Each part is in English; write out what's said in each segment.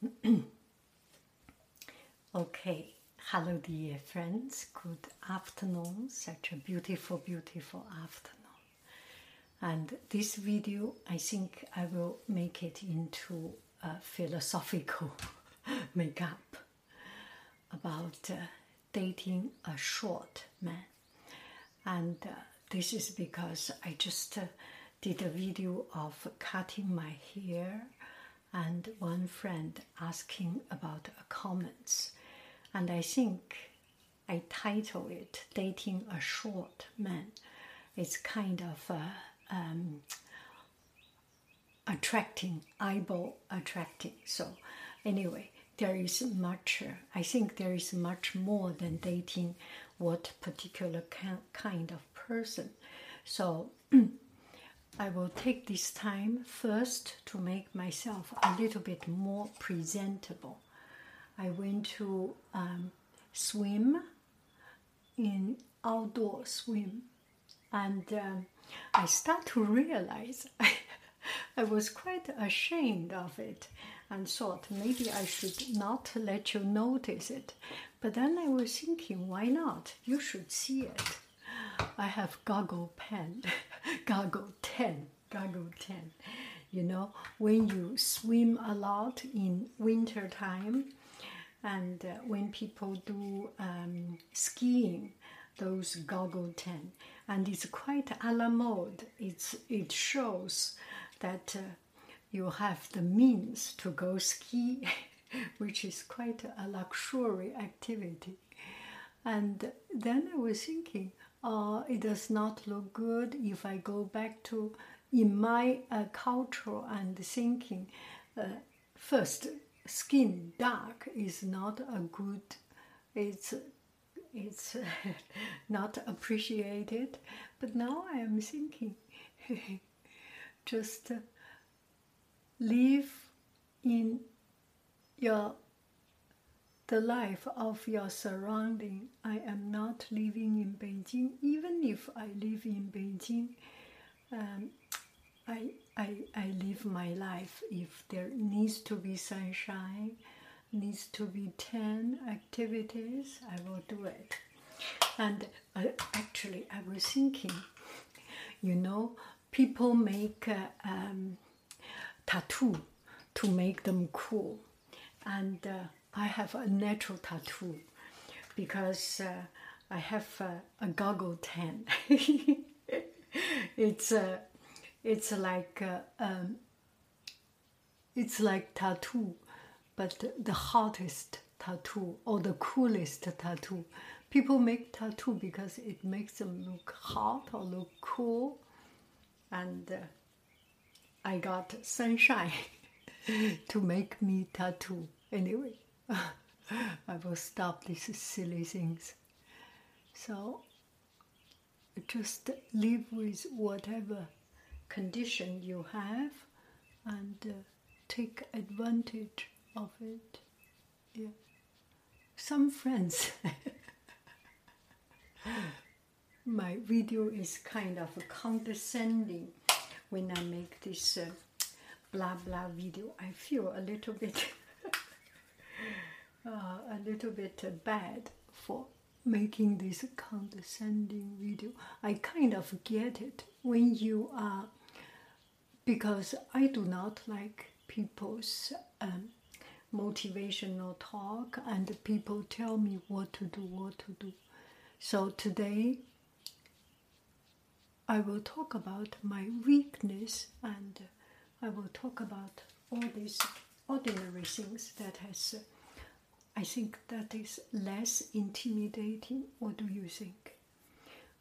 okay, hello, dear friends. Good afternoon. Such a beautiful, beautiful afternoon. And this video, I think I will make it into a philosophical makeup about uh, dating a short man. And uh, this is because I just uh, did a video of cutting my hair and one friend asking about comments. And I think I title it Dating a Short Man. It's kind of uh, um, attracting, eyeball attracting. So, anyway, there is much, uh, I think there is much more than dating what particular kind of person. So, I will take this time first to make myself a little bit more presentable. I went to um, swim in outdoor swim, and um, I start to realize I, I was quite ashamed of it and thought maybe I should not let you notice it. But then I was thinking, why not? You should see it. I have goggle pen, goggle tan, goggle tan. You know, when you swim a lot in winter time and uh, when people do um, skiing, those goggle tan. And it's quite a la mode. It's, it shows that uh, you have the means to go ski, which is quite a luxury activity. And then I was thinking, uh, it does not look good if I go back to in my uh, culture and thinking. Uh, first, skin dark is not a good. It's it's not appreciated. But now I am thinking, just live in your the life of your surrounding. I am not living in Beijing. Even if I live in Beijing, um, I, I, I live my life. If there needs to be sunshine, needs to be 10 activities, I will do it. And uh, actually, I was thinking, you know, people make uh, um, tattoo to make them cool. And uh, I have a natural tattoo because uh, I have a goggle tan. it's uh, it's like uh, um, it's like tattoo, but the hottest tattoo or the coolest tattoo. People make tattoo because it makes them look hot or look cool, and uh, I got sunshine to make me tattoo anyway. I will stop these silly things. So just live with whatever condition you have and uh, take advantage of it. Yeah. Some friends, my video is kind of condescending when I make this uh, blah blah video. I feel a little bit uh, a little bit bad for making this condescending video. I kind of get it when you are, because I do not like people's um, motivational talk, and people tell me what to do, what to do. So today, I will talk about my weakness, and I will talk about all these ordinary things that has. I think that is less intimidating. What do you think?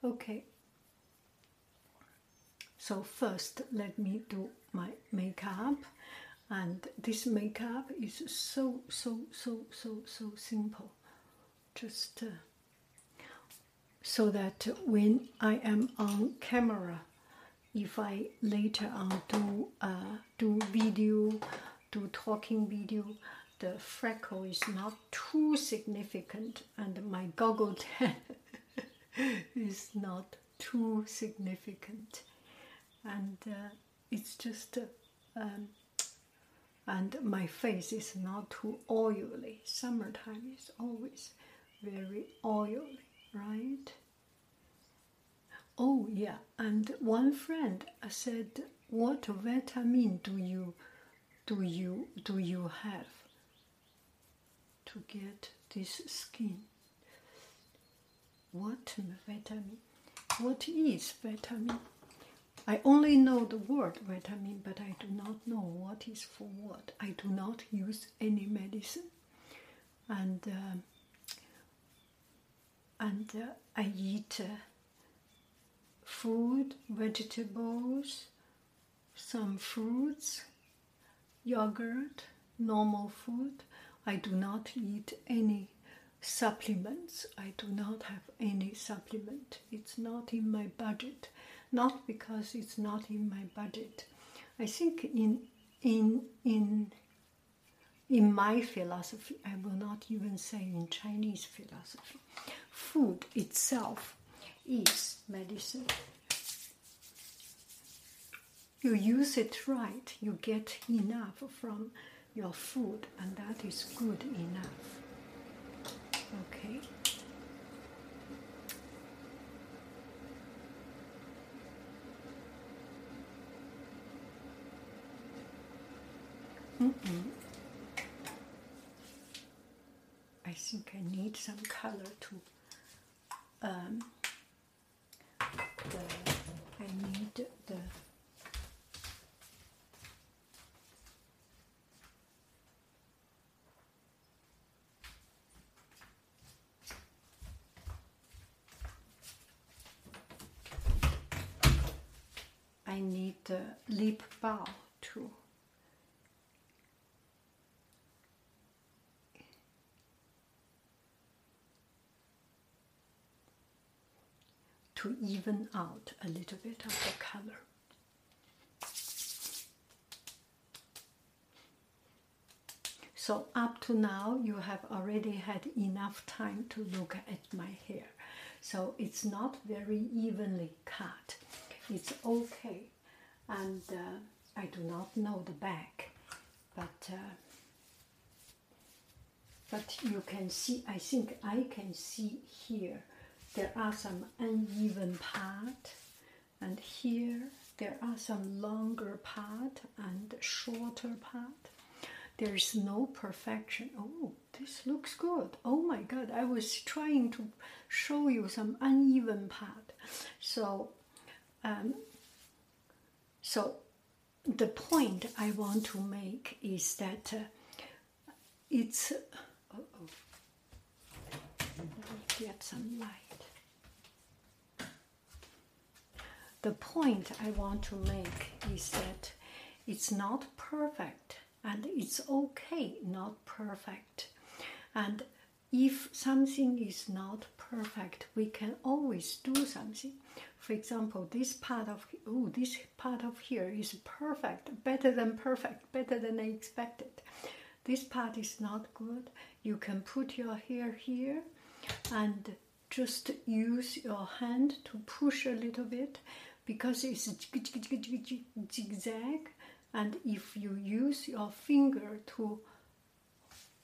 Okay. So first, let me do my makeup, and this makeup is so so so so so simple. Just uh, so that when I am on camera, if I later on do uh, do video, do talking video, the freckle is not too significant, and my goggle tan is not too significant, and uh, it's just. Uh, um, and my face is not too oily. Summertime is always very oily, right? Oh yeah, and one friend said, "What vitamin do you do you do you have to get this skin? What vitamin? What is vitamin?" I only know the word vitamin, but I do not know what is for what. I do not use any medicine, and uh, and uh, I eat uh, food, vegetables, some fruits, yogurt, normal food. I do not eat any supplements. I do not have any supplement. It's not in my budget not because it's not in my budget. I think in in in in my philosophy, I will not even say in Chinese philosophy, food itself is medicine. You use it right, you get enough from your food, and that is good enough. Okay. Mm-mm. I think I need some color to. Um, the, I need the. I need the lip balm too. to even out a little bit of the color. So up to now you have already had enough time to look at my hair. So it's not very evenly cut. It's okay. And uh, I do not know the back, but uh, but you can see, I think I can see here there are some uneven part and here there are some longer part and shorter part. There is no perfection. Oh this looks good. Oh my god i was trying to show you some uneven part. So um, so the point i want to make is that uh, it's uh, get some light the point I want to make is that it's not perfect and it's okay not perfect. And if something is not perfect, we can always do something. For example, this part of oh, this part of here is perfect, better than perfect, better than I expected. This part is not good. You can put your hair here and just use your hand to push a little bit because it's zigzag and if you use your finger to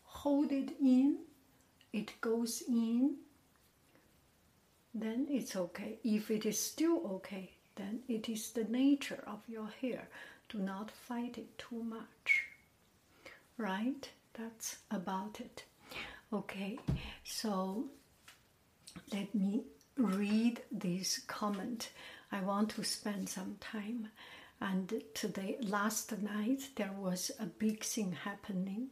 hold it in it goes in then it's okay if it is still okay then it is the nature of your hair do not fight it too much right? That's about it. Okay, so let me read this comment. I want to spend some time. And today, last night, there was a big thing happening,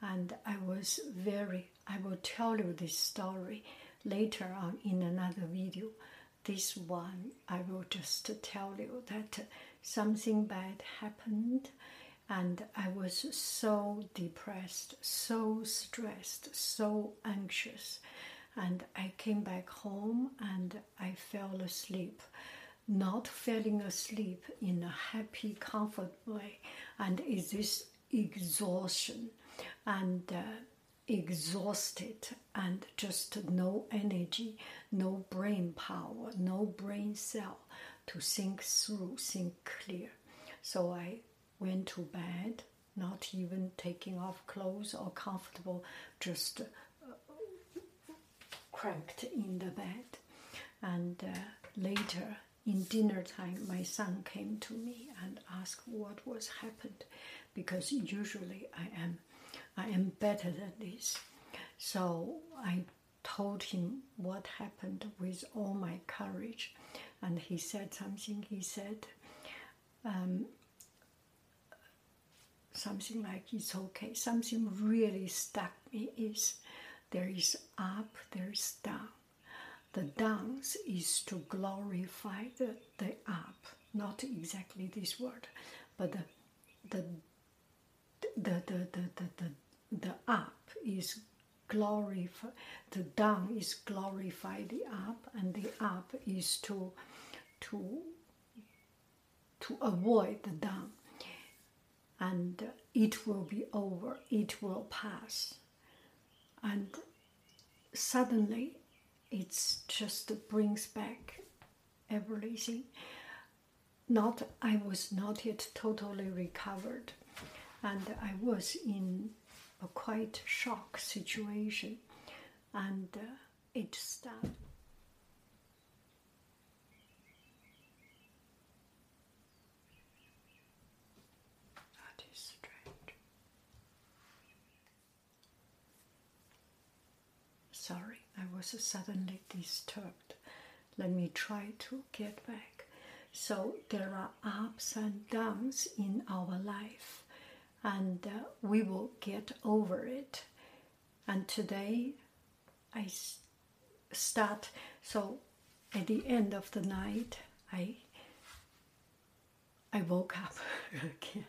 and I was very. I will tell you this story later on in another video. This one, I will just tell you that something bad happened, and I was so depressed, so stressed, so anxious. And I came back home and I fell asleep, not falling asleep in a happy, comfort way. And is this exhaustion and uh, exhausted and just no energy, no brain power, no brain cell to think through, think clear. So I went to bed, not even taking off clothes or comfortable, just uh, cranked in the bed. And uh, later, in dinner time, my son came to me and asked what was happened, because usually I am, I am better than this. So I told him what happened with all my courage, and he said something. He said. Um, something like it's okay. Something really stuck me is there is up, there is down. The downs is to glorify the, the up, not exactly this word, but the the the the the the, the, the up is glorify the down is glorify the up and the up is to to to avoid the down and it will be over, it will pass. And suddenly it just brings back everything. Not, I was not yet totally recovered, and I was in a quite shock situation, and uh, it stopped. Sorry, I was suddenly disturbed. Let me try to get back. So there are ups and downs in our life, and uh, we will get over it. And today, I start. So at the end of the night, I I woke up again,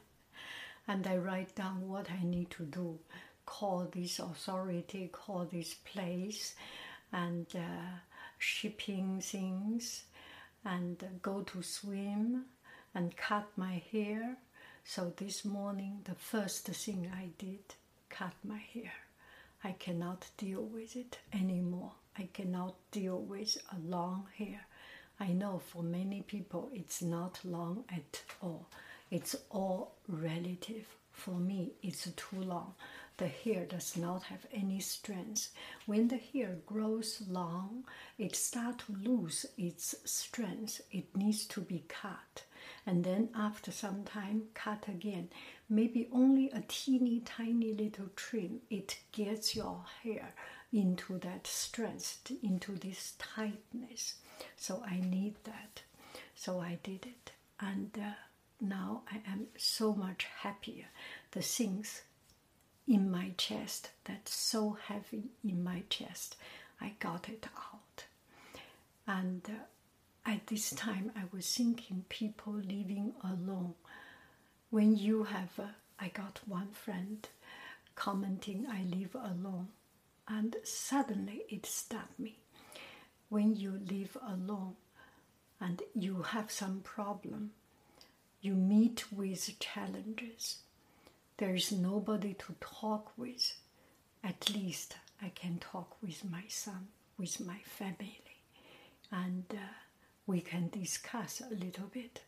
and I write down what I need to do call this authority, call this place, and uh, shipping things, and go to swim, and cut my hair. So this morning, the first thing I did, cut my hair. I cannot deal with it anymore. I cannot deal with a long hair. I know for many people it's not long at all. It's all relative. For me, it's too long the hair does not have any strength. When the hair grows long, it starts to lose its strength. It needs to be cut. And then after some time, cut again. Maybe only a teeny tiny little trim. It gets your hair into that strength, into this tightness. So I need that. So I did it. And uh, now I am so much happier. The things in my chest that's so heavy in my chest. I got it out. And uh, at this time, I was thinking people living alone. When you have, uh, I got one friend commenting, I live alone. And suddenly it stopped me. When you live alone and you have some problem, you meet with challenges there is nobody to talk with, at least I can talk with my son, with my family, and uh, we can discuss a little bit,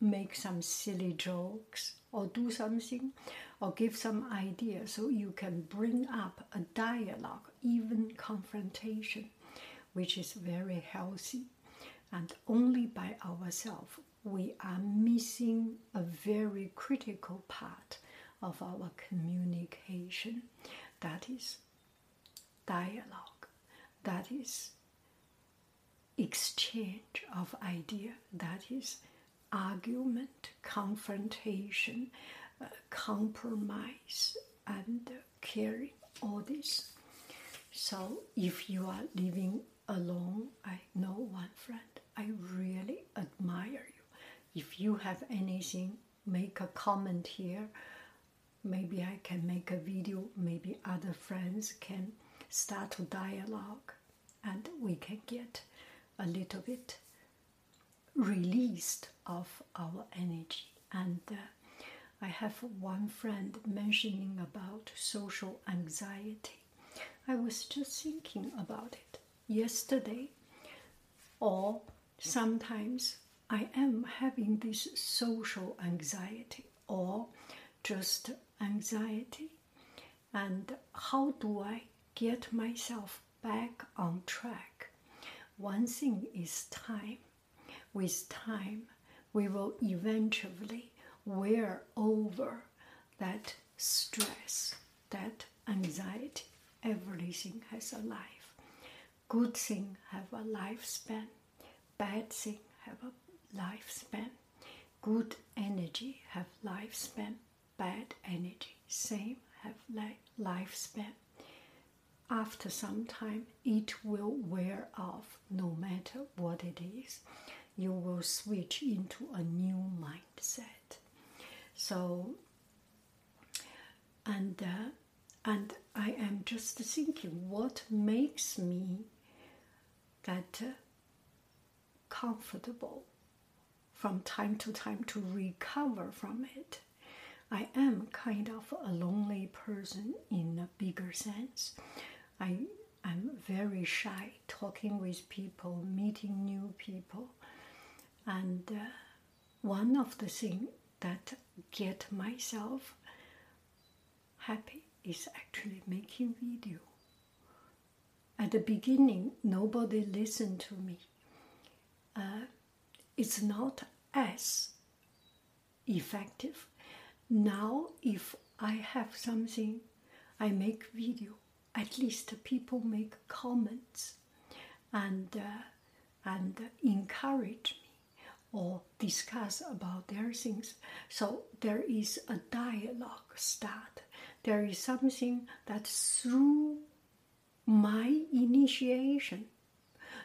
make some silly jokes, or do something, or give some ideas so you can bring up a dialogue, even confrontation, which is very healthy. And only by ourselves we are missing a very critical part of our communication. That is dialogue. That is exchange of idea. That is argument, confrontation, uh, compromise, and caring. All this. So if you are living alone, I know one friend. I really admire you. If you have anything, make a comment here. Maybe I can make a video. Maybe other friends can start a dialogue, and we can get a little bit released of our energy. And uh, I have one friend mentioning about social anxiety. I was just thinking about it yesterday, or sometimes I am having this social anxiety or just anxiety. And how do I get myself back on track? One thing is time. With time, we will eventually wear over that stress, that anxiety. Everything has a life. Good thing have a lifespan. Bad thing have a lifespan. Good energy have lifespan. Bad energy same have li- lifespan after some time it will wear off no matter what it is. You will switch into a new mindset. So and uh, and i am just thinking what makes me that uh, comfortable from time to time to recover from it. I am kind of a lonely person in a bigger sense. I am very shy talking with people, meeting new people, and uh, one of the things that get myself happy is actually making video. At the beginning, nobody listened to me. Uh, it's not as effective. Now, if I have something, I make video at least people make comments and uh, and encourage me or discuss about their things. So there is a dialogue start. There is something that through my initiation,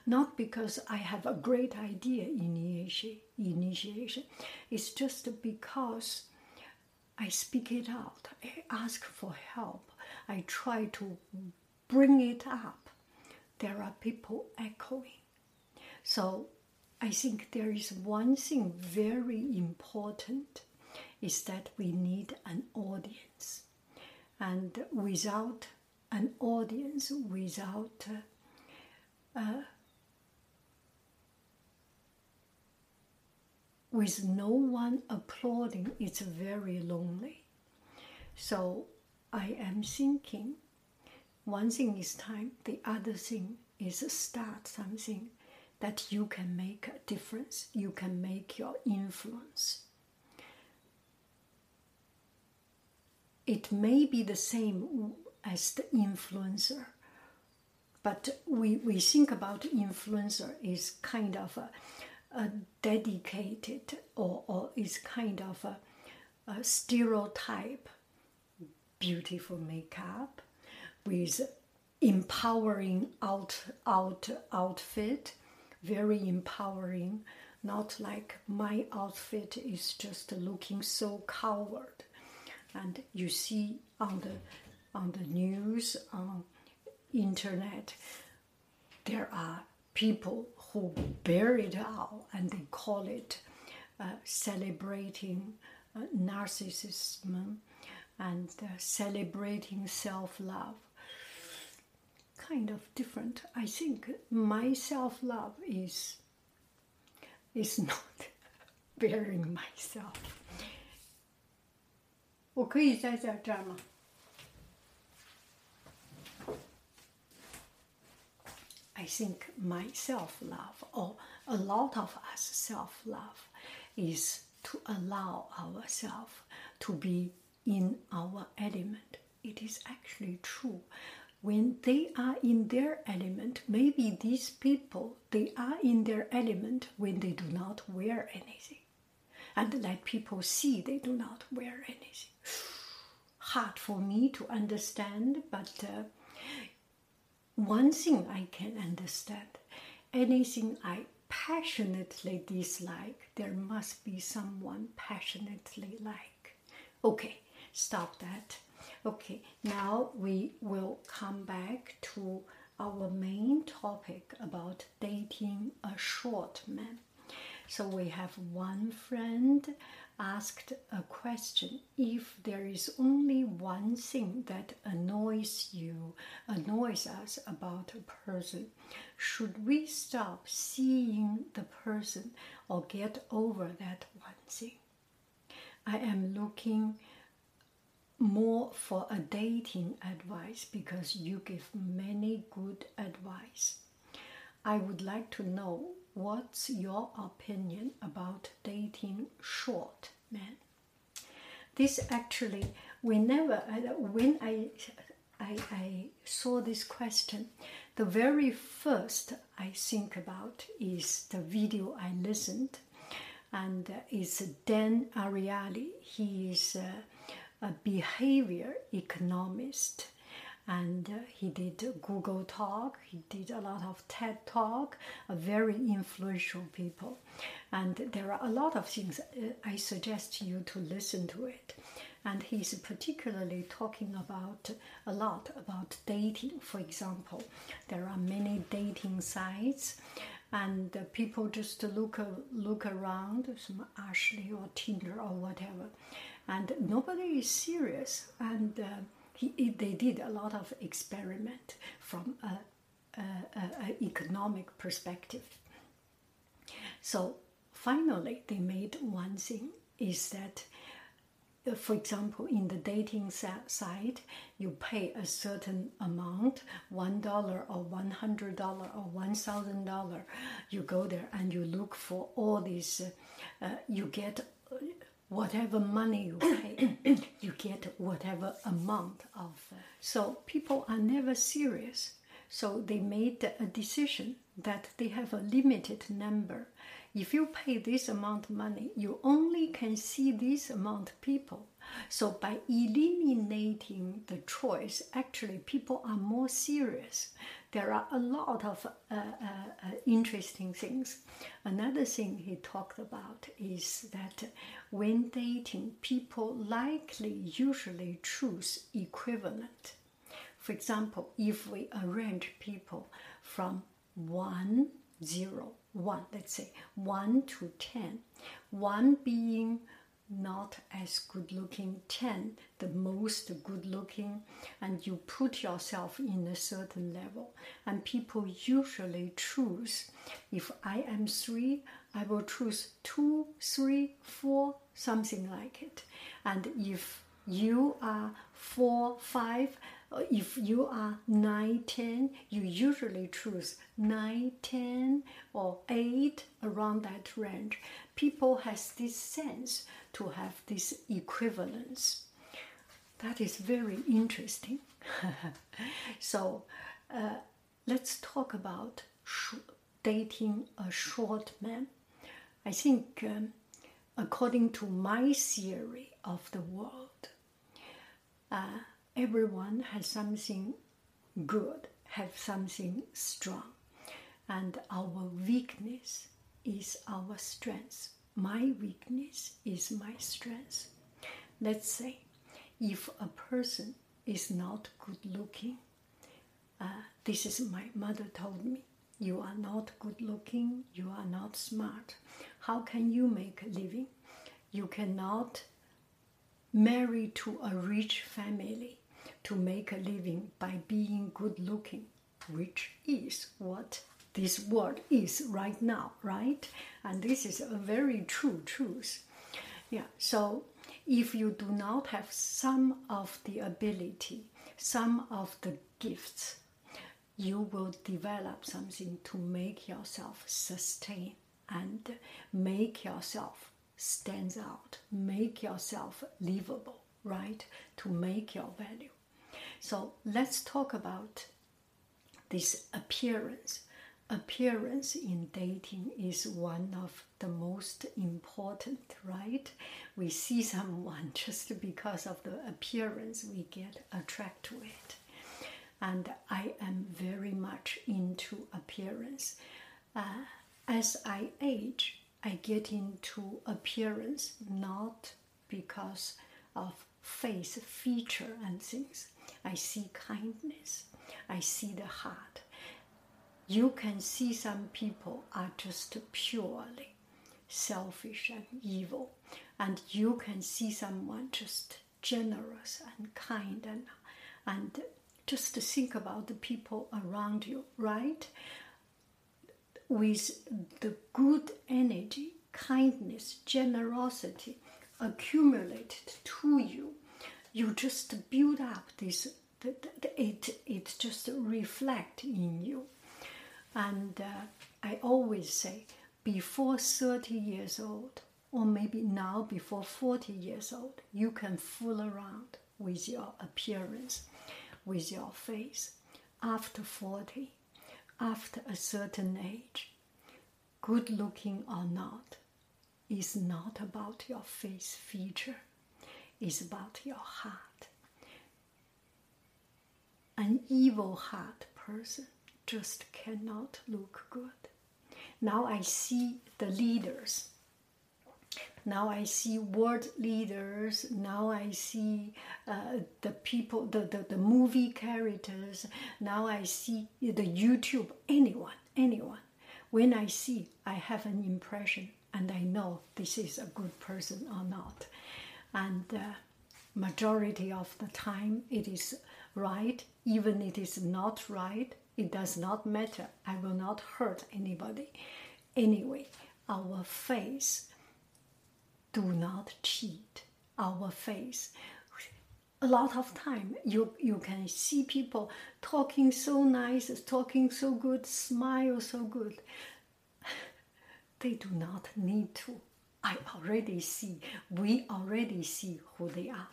not because I have a great idea initiation, initiation, it's just because I speak it out. I ask for help. I try to bring it up, there are people echoing. So I think there is one thing very important is that we need an audience. And without an audience, without uh, uh, with no one applauding, it's very lonely. So I am thinking one thing is time, the other thing is start something that you can make a difference, you can make your influence. It may be the same as the influencer, but we, we think about influencer is kind of a, a dedicated or, or is kind of a, a stereotype beautiful makeup with empowering out, out outfit, very empowering. Not like my outfit is just looking so coward, and you see on the on the news on internet, there are people who bear it out and they call it uh, celebrating uh, narcissism and uh, celebrating self love. Kind of different. I think my self love is is not bearing myself. 我可以在这这儿吗？I think my self love, or a lot of us self love, is to allow ourselves to be in our element. It is actually true. When they are in their element, maybe these people they are in their element when they do not wear anything. And let people see they do not wear anything. Hard for me to understand, but uh, one thing I can understand anything I passionately dislike, there must be someone passionately like. Okay, stop that. Okay, now we will come back to our main topic about dating a short man. So we have one friend asked a question if there is only one thing that annoys you, annoys us about a person, should we stop seeing the person or get over that one thing? I am looking more for a dating advice because you give many good advice. I would like to know what's your opinion about dating short men? This actually, we never, when I, I, I saw this question, the very first I think about is the video I listened, and uh, it's Dan Ariely. He is uh, a behavior economist and uh, he did Google Talk, he did a lot of TED Talk, a very influential people. And there are a lot of things uh, I suggest you to listen to it. And he's particularly talking about a lot about dating. For example, there are many dating sites, and uh, people just look look around, some Ashley or Tinder or whatever, and nobody is serious. And uh, he, they did a lot of experiment from a, a, a economic perspective. So finally, they made one thing is that, uh, for example, in the dating side, you pay a certain amount, one dollar or one hundred dollar or one thousand dollar. You go there and you look for all these. Uh, uh, you get whatever money you pay, you get whatever amount of. So people are never serious. So they made a decision that they have a limited number. If you pay this amount of money, you only can see this amount of people. So by eliminating the choice, actually people are more serious there are a lot of uh, uh, uh, interesting things. Another thing he talked about is that when dating, people likely usually choose equivalent. For example, if we arrange people from 1, 0, 1, let's say 1 to 10, 1 being not as good looking 10 the most good looking and you put yourself in a certain level. And people usually choose if i am 3 i will choose two, three, four, something like it. And if you are 4 5 if you are 9 10 you usually choose 9 10 or 8 around that range. People has this sense to have this equivalence. That is very interesting. So uh, let's talk about sh- dating a short man. I think um, according to my theory of the world uh, everyone has something good, have something strong, and our weakness is our strength. My weakness is my strength. Let's say if a person is not good looking, uh, this is my mother told me you are not good looking, you are not smart. How can you make a living? You cannot marry to a rich family to make a living by being good looking, which is what this world is right now, right? And this is a very true truth. Yeah, so if you do not have some of the ability, some of the gifts, you will develop something to make yourself sustain and make yourself stand out, make yourself livable. right? To make your value. So let's talk about this appearance. Appearance in dating is one of the most important, right? We see someone just because of the appearance, we get attracted to it. And I am very much into appearance. Uh, as I age, I get into appearance not because of face feature and things. I see kindness. I see the heart. You can see some people are just purely selfish and evil, and you can see someone just generous and kind and and just think about the people around you, right? With the good energy, kindness, generosity accumulated to you, you just build up this. It it just reflect in you, and uh, I always say before thirty years old, or maybe now before forty years old, you can fool around with your appearance, with your face. After forty, after a certain age, good looking or not, is not about your face feature, it's about your heart. An evil heart person just cannot look good. Now I see the leaders. Now I see world leaders. Now I see uh, the people, the, the, the movie characters. Now I see the YouTube, anyone, anyone. When I see, I have an impression and I know this is a good person or not. And uh, majority of the time it is right, even it is not right, it does not matter. I will not hurt anybody. Anyway, our face do not cheat. Our face. A lot of time you you can see people talking so nice, talking so good, smile so good they do not need to. I already see, we already see who they are.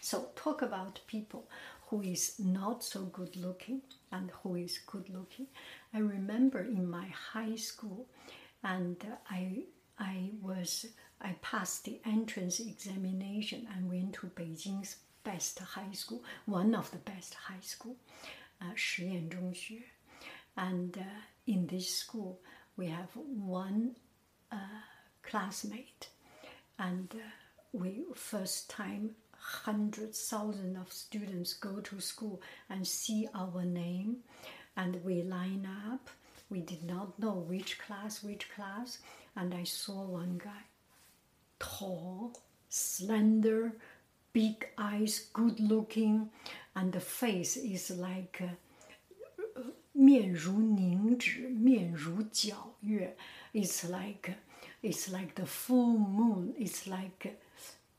So, talk about people who is not so good looking and who is good looking. I remember in my high school, and uh, I, I was, I passed the entrance examination and went to Beijing's best high school, one of the best high school, uh, Shiyan Zhongxue. And uh, in this school, we have one. Uh, classmate, and uh, we first time hundreds, thousands of students go to school and see our name, and we line up. We did not know which class, which class, and I saw one guy, tall, slender, big eyes, good looking, and the face is like. Uh, 面如凝脂，面如皎月。It's like it's like the full moon. It's like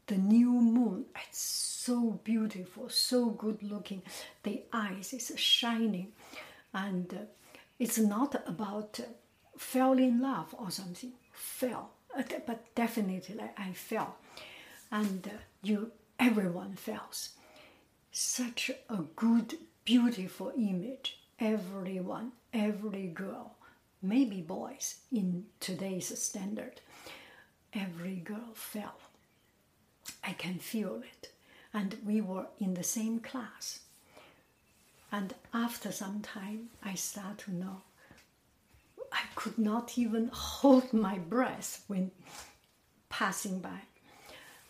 the new moon. It's so beautiful, so good looking. The eyes is shining, and uh, it's not about uh, fell in love or something. Fell, uh, but definitely I fell, and you everyone fells. Such a good, beautiful image everyone, every girl, maybe boys in today's standard, every girl fell. I can feel it. And we were in the same class. And after some time, I start to know I could not even hold my breath when passing by.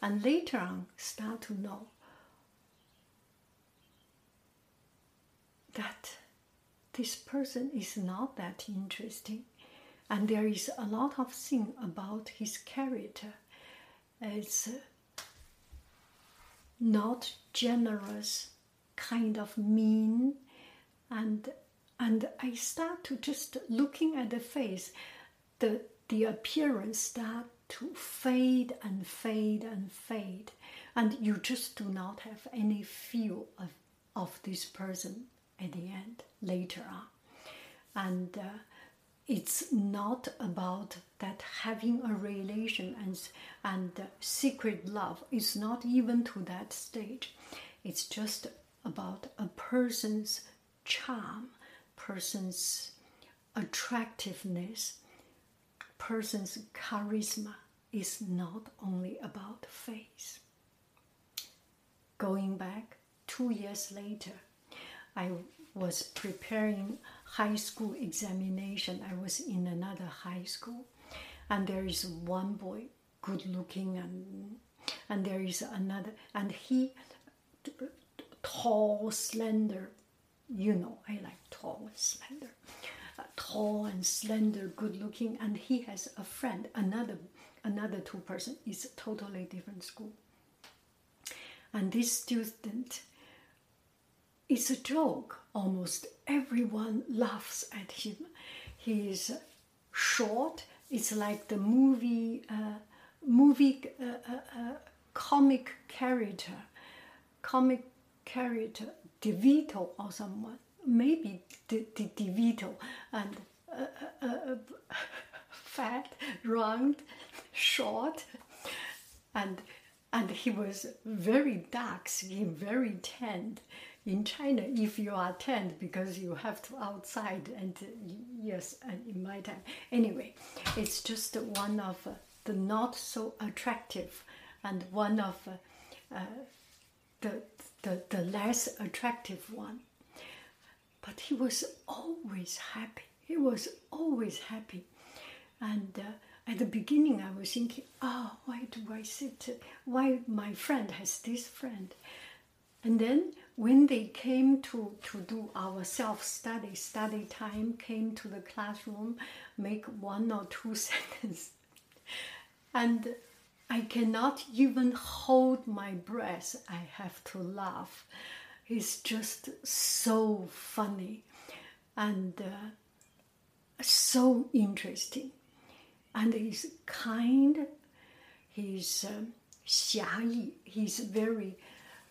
And later on, start to know that this person is not that interesting. And there is a lot of thing about his character it's not generous kind of mean. And and i start to just looking at the face the the appearance start to fade and fade and fade. And you just do not have any feel of, of this person at the end later on. And uh, it's not about that having a relation and and secret love. It's not even to that stage. It's just about a person's charm person's attractiveness person's charisma. Is not only about face. Going back two years later i was preparing high school examination. I was in another high school, and there is one boy, good looking, and and there is another, and he tall, slender. You know, I like tall and slender. Uh, tall and slender, good looking, and he has a friend, another another two person. It's a totally different school. And this student it's a joke. Almost everyone laughs at him. He is short. It's like the movie, uh, movie uh, uh, uh comic character, comic character DeVito or someone, maybe De, De, DeVito, and uh, uh, fat, round, short, and and he was very dark skin, very tanned in China, if you attend because you have to outside, and uh, yes, and in my time, anyway, it's just one of uh, the not so attractive, and one of uh, uh, the, the the less attractive one. But he was always happy. He was always happy, and. Uh, at the beginning, I was thinking, oh, why do I sit? Why my friend has this friend? And then when they came to, to do our self-study, study time, came to the classroom, make one or two sentences. And I cannot even hold my breath. I have to laugh. It's just so funny and uh, so interesting. And he's kind, he's um, he's very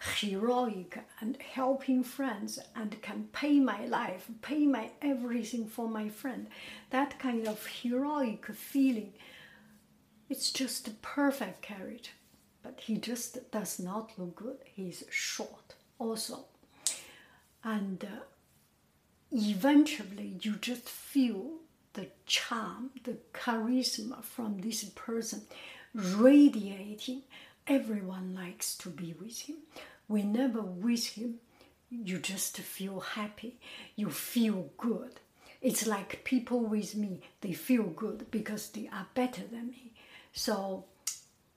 heroic and helping friends and can pay my life, pay my everything for my friend. That kind of heroic feeling, it's just a perfect character. But he just does not look good. He's short also. And uh, eventually, you just feel the charm, the charisma from this person radiating everyone likes to be with him. Whenever with him, you just feel happy, you feel good. It's like people with me, they feel good because they are better than me. So,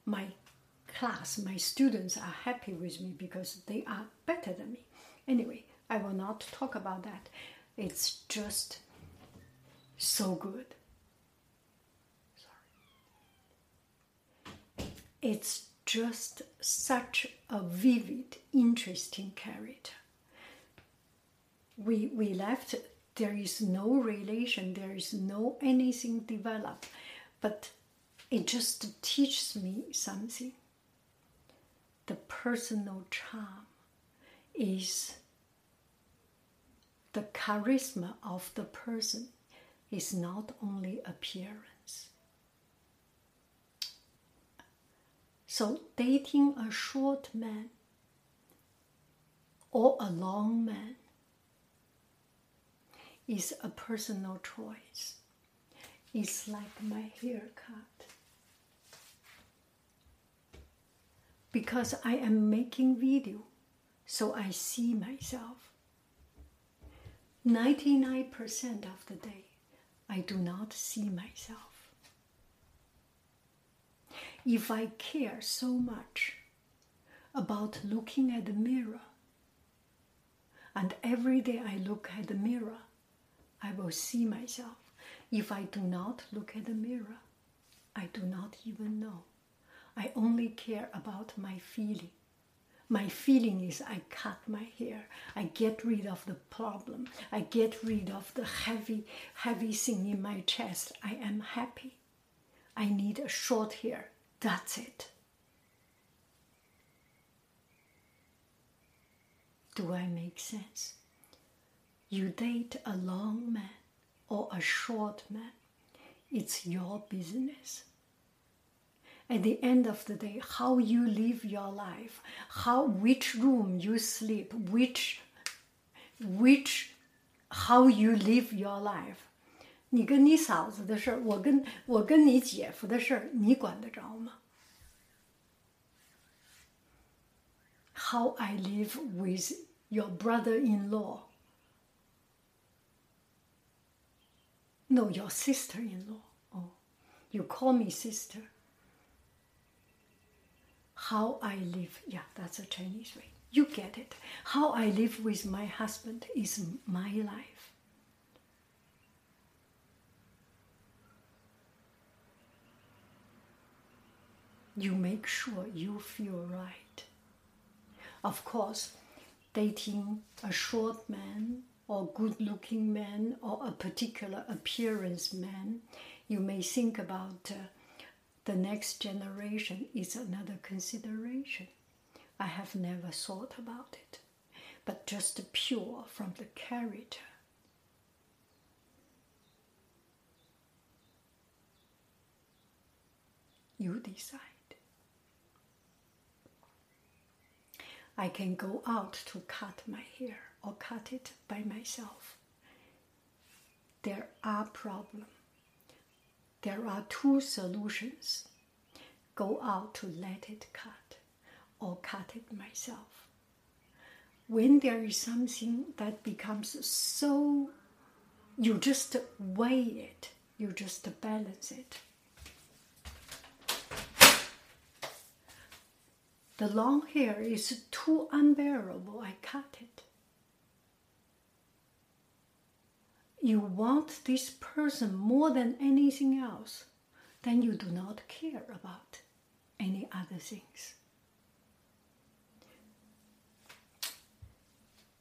my class, my students are happy with me because they are better than me. Anyway, I will not talk about that. It's just so good. Sorry. It's just such a vivid, interesting character. We, we left, there is no relation, there is no anything developed, but it just teaches me something. The personal charm is the charisma of the person is not only appearance So, dating a short man or a long man is a personal choice. It's like my haircut. Because I am making video, so I see myself. 99% of the day, I do not see myself if I care so much about looking at the mirror, and every day I look at the mirror, I will see myself. If I do not look at the mirror, I do not even know. I only care about my feeling. My feeling is I cut my hair. I get rid of the problem. I get rid of the heavy, heavy thing in my chest. I am happy. I need a short hair. That's it. Do I make sense? You date a long man or a short man, it's your business. At the end of the day, how you live your life, how which room you sleep, which which how you live your life，你跟你嫂子的事儿，我跟我跟你姐夫的事儿，你管得着吗？How I live with your brother-in-law. No, your sister-in-law. Oh, you call me sister. How I live, yeah, that's a Chinese way. You get it. How I live with my husband is my life. You make sure you feel right. Of course, dating a short man or good looking man or a particular appearance man, you may think about uh, the next generation is another consideration. I have never thought about it, but just pure from the character. You decide. I can go out to cut my hair or cut it by myself. There are problems. There are two solutions. Go out to let it cut or cut it myself. When there is something that becomes so, you just weigh it, you just balance it. The long hair is too unbearable, I cut it. You want this person more than anything else, then you do not care about any other things.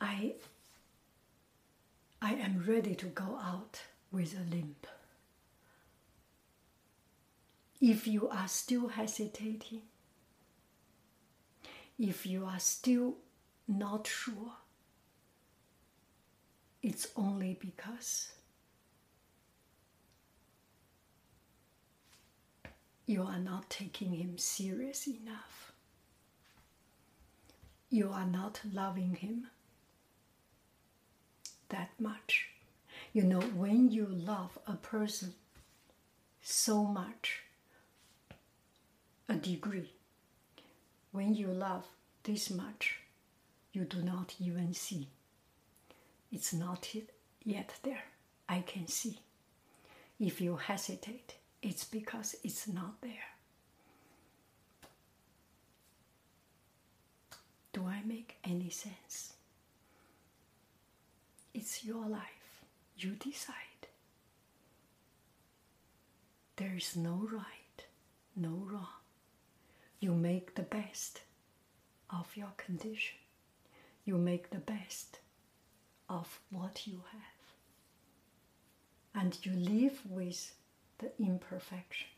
I I am ready to go out with a limp. If you are still hesitating, if you are still not sure, it's only because you are not taking him serious enough. You are not loving him that much. You know, when you love a person so much, a degree, when you love this much, you do not even see. It's not yet there. I can see. If you hesitate, it's because it's not there. Do I make any sense? It's your life. You decide. There is no right, no wrong. You make the best of your condition. You make the best of what you have. And you live with the imperfection.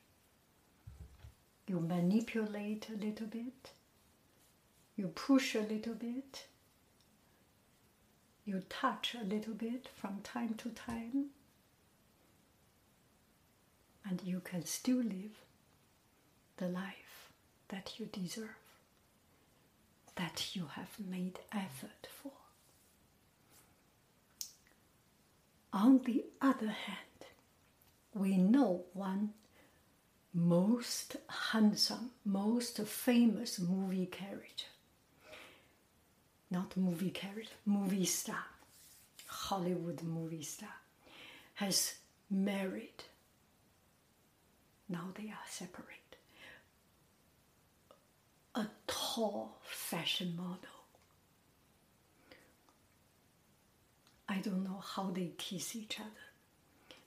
You manipulate a little bit, you push a little bit, you touch a little bit from time to time, and you can still live the life that you deserve, that you have made effort for. On the other hand, we know one most handsome, most famous movie character. Not movie character, movie star, Hollywood movie star, has married. Now they are separated. A tall fashion model. I don't know how they kiss each other.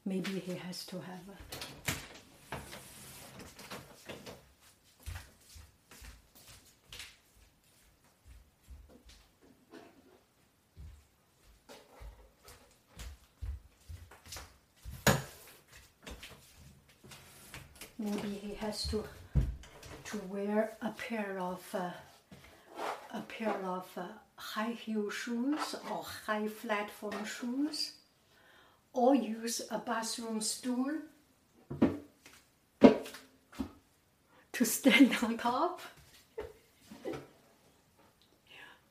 Maybe he has to have a maybe he has to to wear a pair of uh, a pair of uh, high heel shoes or high flat form shoes or use a bathroom stool to stand on top.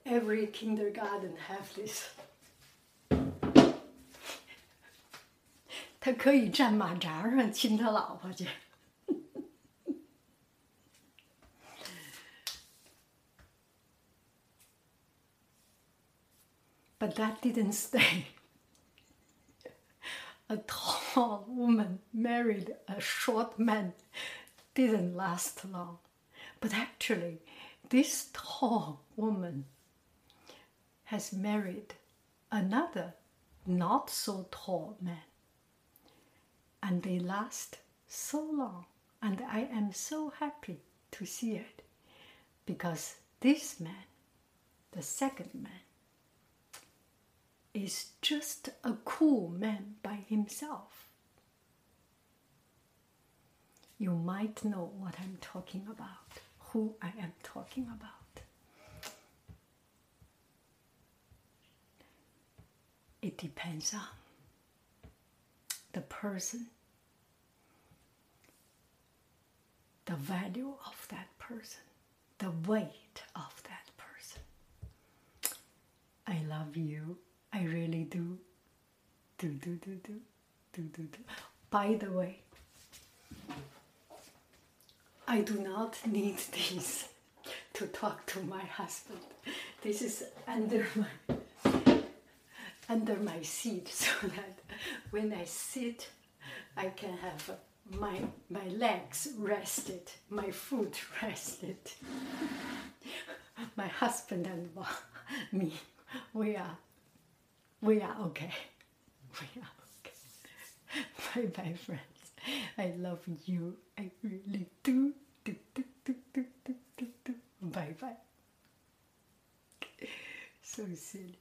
Every kindergarten have this. 他可以站马扎上亲他老婆去。 But that didn't stay. A tall woman married a short man didn't last long. But actually, this tall woman has married another not so tall man. And they last so long. And I am so happy to see it because this man, the second man, is just a cool man by himself. You might know what I'm talking about, who I am talking about. It depends on the person, the value of that person, the weight of that person. I love you. I really do. Do, do, do, do, do, do, do. By the way, I do not need this to talk to my husband. This is under my under my seat so that when I sit, I can have my my legs rested, my foot rested. My husband and me, we are we are okay. We are okay. Bye bye, friends. I love you. I really do. do, do, do, do, do, do, do. Bye bye. So silly.